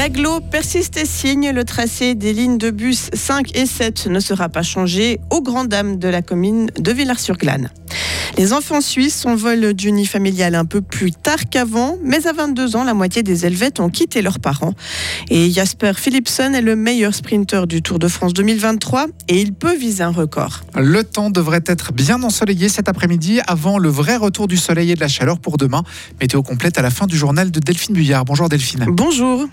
L'aglo persiste et signe. Le tracé des lignes de bus 5 et 7 ne sera pas changé aux grandes dames de la commune de Villars-sur-Glane. Les enfants suisses s'envolent du nid familial un peu plus tard qu'avant, mais à 22 ans, la moitié des Helvètes ont quitté leurs parents. Et Jasper Philipson est le meilleur sprinter du Tour de France 2023 et il peut viser un record. Le temps devrait être bien ensoleillé cet après-midi avant le vrai retour du soleil et de la chaleur pour demain. Météo complète à la fin du journal de Delphine Buyard. Bonjour Delphine. Bonjour.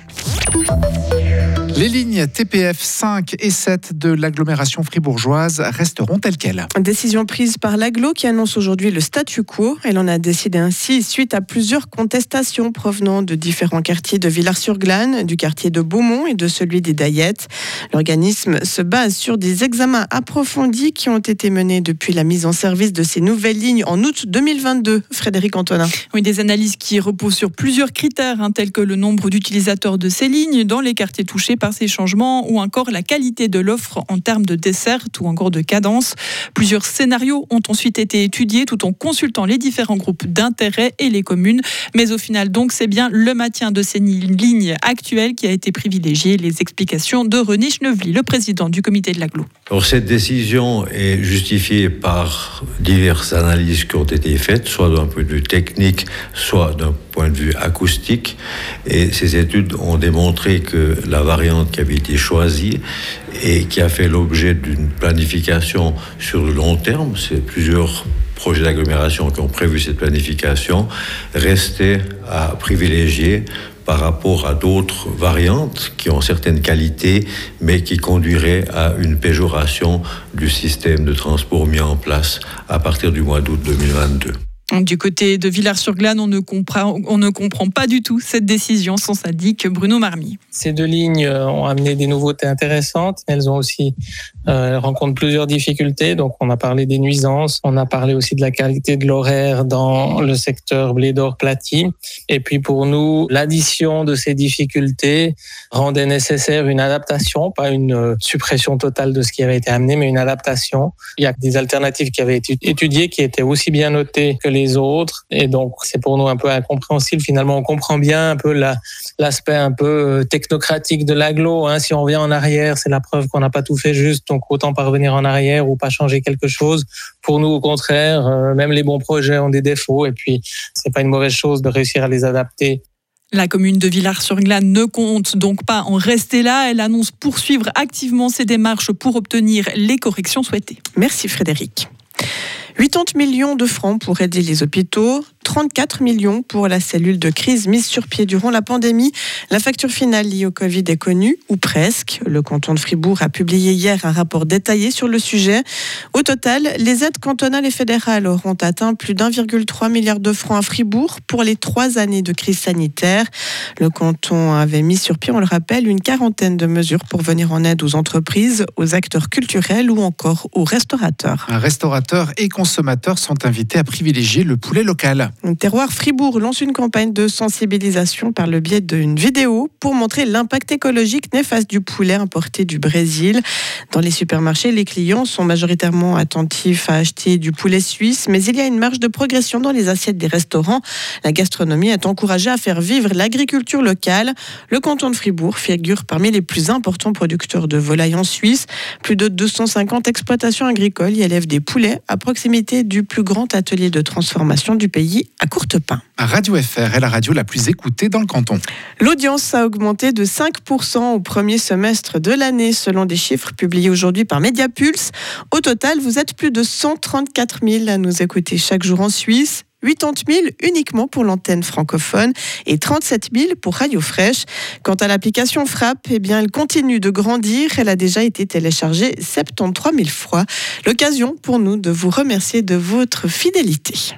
Les lignes TPF 5 et 7 de l'agglomération fribourgeoise resteront telles quelles. Décision prise par l'aglo qui annonce aujourd'hui le statu quo. Elle en a décidé ainsi suite à plusieurs contestations provenant de différents quartiers de Villars-sur-Glane, du quartier de Beaumont et de celui des Daillettes. L'organisme se base sur des examens approfondis qui ont été menés depuis la mise en service de ces nouvelles lignes en août 2022. Frédéric Antonin. Oui, des analyses qui reposent sur plusieurs critères, hein, tels que le nombre d'utilisateurs de ces lignes dans les quartiers touchés par ces changements ou encore la qualité de l'offre en termes de dessert ou encore de cadence. Plusieurs scénarios ont ensuite été étudiés tout en consultant les différents groupes d'intérêt et les communes. Mais au final, donc, c'est bien le maintien de ces lignes actuelles qui a été privilégié. Les explications de René Schnevely, le président du comité de l'aglo. cette décision est justifiée par diverses analyses qui ont été faites, soit d'un point de vue technique, soit d'un point de vue acoustique. Et ces études ont démontré que la qui avait été choisie et qui a fait l'objet d'une planification sur le long terme, c'est plusieurs projets d'agglomération qui ont prévu cette planification, restait à privilégier par rapport à d'autres variantes qui ont certaines qualités, mais qui conduiraient à une péjoration du système de transport mis en place à partir du mois d'août 2022. Du côté de Villars-sur-Glane, on, ne comprend, pas du tout cette décision sans syndic Bruno Marmy. Ces deux lignes euh, ont amené des nouveautés intéressantes. Elles ont aussi euh, rencontrent plusieurs difficultés. Donc, on a parlé des nuisances, on a parlé aussi de la qualité de l'horaire dans le secteur blé d'or platy. Et puis, pour nous, l'addition de ces difficultés rendait nécessaire une adaptation, pas une euh, suppression totale de ce qui avait été amené, mais une adaptation. Il y a des alternatives qui avaient été étudiées, qui étaient aussi bien notées que les les autres. Et donc, c'est pour nous un peu incompréhensible. Finalement, on comprend bien un peu l'aspect un peu euh, technocratique de l'aglo. Hein. Si on revient en arrière, c'est la preuve qu'on n'a pas tout fait juste. Donc, autant pas revenir en arrière ou pas changer quelque chose. Pour nous, au contraire, euh, même les bons projets ont des défauts. Et puis, c'est pas une mauvaise chose de réussir à les adapter. La commune de Villars-sur-Glane ne compte donc pas en rester là. Elle annonce poursuivre activement ses démarches pour obtenir les corrections souhaitées. Merci Frédéric. 80 millions de francs pour aider les hôpitaux, 34 millions pour la cellule de crise mise sur pied durant la pandémie. La facture finale liée au Covid est connue, ou presque. Le canton de Fribourg a publié hier un rapport détaillé sur le sujet. Au total, les aides cantonales et fédérales auront atteint plus d'1,3 milliard de francs à Fribourg pour les trois années de crise sanitaire. Le canton avait mis sur pied, on le rappelle, une quarantaine de mesures pour venir en aide aux entreprises, aux acteurs culturels ou encore aux restaurateurs. Un restaurateur et consommateurs sont invités à privilégier le poulet local. Terroir Fribourg lance une campagne de sensibilisation par le biais d'une vidéo pour montrer l'impact écologique néfaste du poulet importé du Brésil. Dans les supermarchés, les clients sont majoritairement attentifs à acheter du poulet suisse, mais il y a une marge de progression dans les assiettes des restaurants. La gastronomie est encouragée à faire vivre l'agriculture locale. Le canton de Fribourg figure parmi les plus importants producteurs de volailles en Suisse. Plus de 250 exploitations agricoles y élèvent des poulets à proximité du plus grand atelier de transformation du pays à Courtepin. Radio FR est la radio la plus écoutée dans le canton. L'audience a augmenté de 5% au premier semestre de l'année, selon des chiffres publiés aujourd'hui par Mediapulse. Au total, vous êtes plus de 134 000 à nous écouter chaque jour en Suisse. 80 000 uniquement pour l'antenne francophone et 37 000 pour Radio Fraîche. Quant à l'application Frappe, eh bien, elle continue de grandir. Elle a déjà été téléchargée 73 000 fois. L'occasion pour nous de vous remercier de votre fidélité.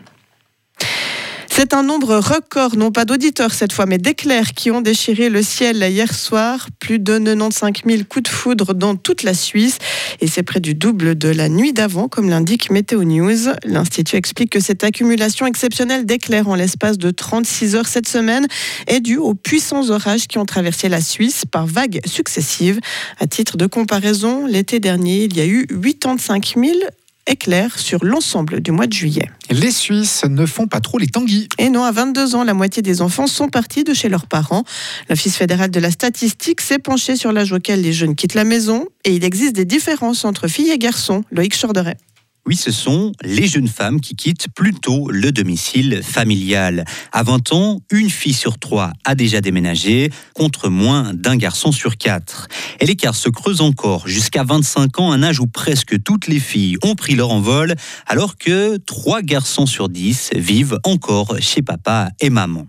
C'est un nombre record, non pas d'auditeurs cette fois, mais d'éclairs qui ont déchiré le ciel hier soir. Plus de 95 000 coups de foudre dans toute la Suisse. Et c'est près du double de la nuit d'avant, comme l'indique Météo News. L'Institut explique que cette accumulation exceptionnelle d'éclairs en l'espace de 36 heures cette semaine est due aux puissants orages qui ont traversé la Suisse par vagues successives. À titre de comparaison, l'été dernier, il y a eu 85 000 est clair sur l'ensemble du mois de juillet. Les Suisses ne font pas trop les tanguis. Et non, à 22 ans, la moitié des enfants sont partis de chez leurs parents. L'Office fédéral de la statistique s'est penché sur l'âge auquel les jeunes quittent la maison et il existe des différences entre filles et garçons. Loïc Chorderet. Oui, ce sont les jeunes femmes qui quittent plutôt le domicile familial. À 20 ans, une fille sur trois a déjà déménagé, contre moins d'un garçon sur quatre. Et l'écart se creuse encore jusqu'à 25 ans, un âge où presque toutes les filles ont pris leur envol, alors que trois garçons sur 10 vivent encore chez papa et maman.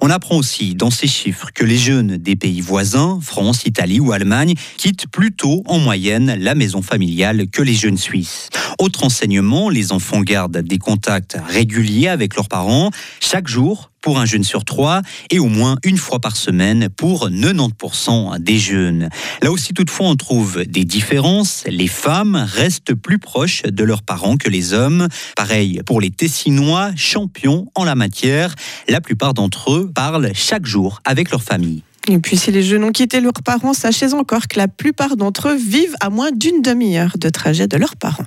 On apprend aussi dans ces chiffres que les jeunes des pays voisins, France, Italie ou Allemagne, quittent plutôt en moyenne la maison familiale que les jeunes Suisses. Autre enseignement, les enfants gardent des contacts réguliers avec leurs parents chaque jour pour un jeune sur trois et au moins une fois par semaine pour 90% des jeunes. Là aussi, toutefois, on trouve des différences. Les femmes restent plus proches de leurs parents que les hommes. Pareil pour les Tessinois, champions en la matière. La plupart d'entre eux parlent chaque jour avec leur famille. Et puis si les jeunes ont quitté leurs parents, sachez encore que la plupart d'entre eux vivent à moins d'une demi-heure de trajet de leurs parents.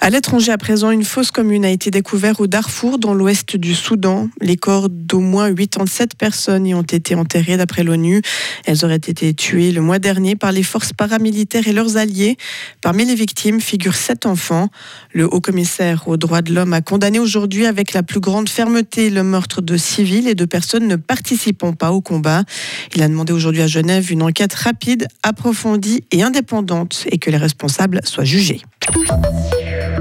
À l'étranger, à présent, une fausse commune a été découverte au Darfour, dans l'ouest du Soudan. Les corps d'au moins 87 personnes y ont été enterrés, d'après l'ONU. Elles auraient été tuées le mois dernier par les forces paramilitaires et leurs alliés. Parmi les victimes figurent sept enfants. Le haut-commissaire aux droits de l'homme a condamné aujourd'hui avec la plus grande fermeté le meurtre de civils et de personnes ne participant pas au combat. Il a demandé aujourd'hui à Genève une enquête rapide, approfondie et indépendante et que les responsables soient jugés.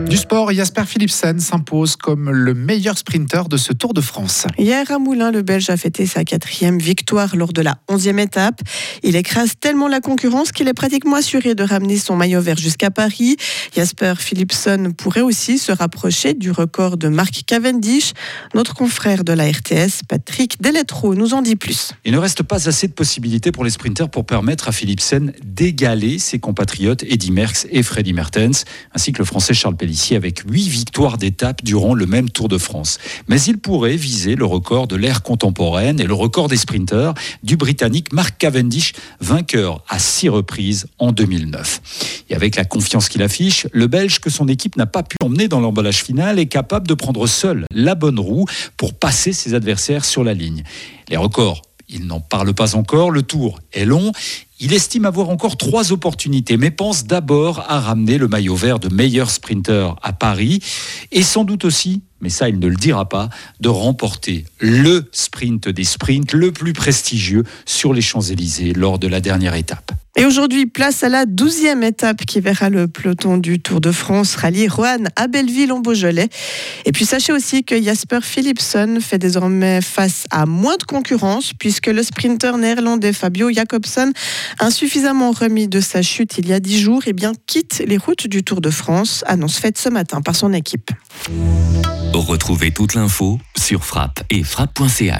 Du sport, Jasper Philipsen s'impose comme le meilleur sprinter de ce Tour de France. Hier à Moulins, le Belge a fêté sa quatrième victoire lors de la onzième étape. Il écrase tellement la concurrence qu'il est pratiquement assuré de ramener son maillot vert jusqu'à Paris. Jasper Philipsen pourrait aussi se rapprocher du record de Marc Cavendish. Notre confrère de la RTS, Patrick Deletro, nous en dit plus. Il ne reste pas assez de possibilités pour les sprinters pour permettre à Philipsen d'égaler ses compatriotes Eddy Merckx et Freddy Mertens, ainsi que le français Charles Pellissier avec huit victoires d'étape durant le même Tour de France. Mais il pourrait viser le record de l'ère contemporaine et le record des sprinteurs du Britannique Mark Cavendish, vainqueur à six reprises en 2009. Et avec la confiance qu'il affiche, le Belge que son équipe n'a pas pu emmener dans l'emballage final est capable de prendre seul la bonne roue pour passer ses adversaires sur la ligne. Les records il n'en parle pas encore, le tour est long. Il estime avoir encore trois opportunités, mais pense d'abord à ramener le maillot vert de meilleur sprinter à Paris et sans doute aussi, mais ça il ne le dira pas, de remporter le sprint des sprints le plus prestigieux sur les Champs-Élysées lors de la dernière étape. Et aujourd'hui, place à la douzième étape qui verra le peloton du Tour de France rallier Roanne à Belleville en Beaujolais. Et puis sachez aussi que Jasper Philipson fait désormais face à moins de concurrence puisque le sprinter néerlandais Fabio Jacobsen, insuffisamment remis de sa chute il y a dix jours, eh bien, quitte les routes du Tour de France, annonce faite ce matin par son équipe. Retrouvez toute l'info sur frappe et frappe.ch.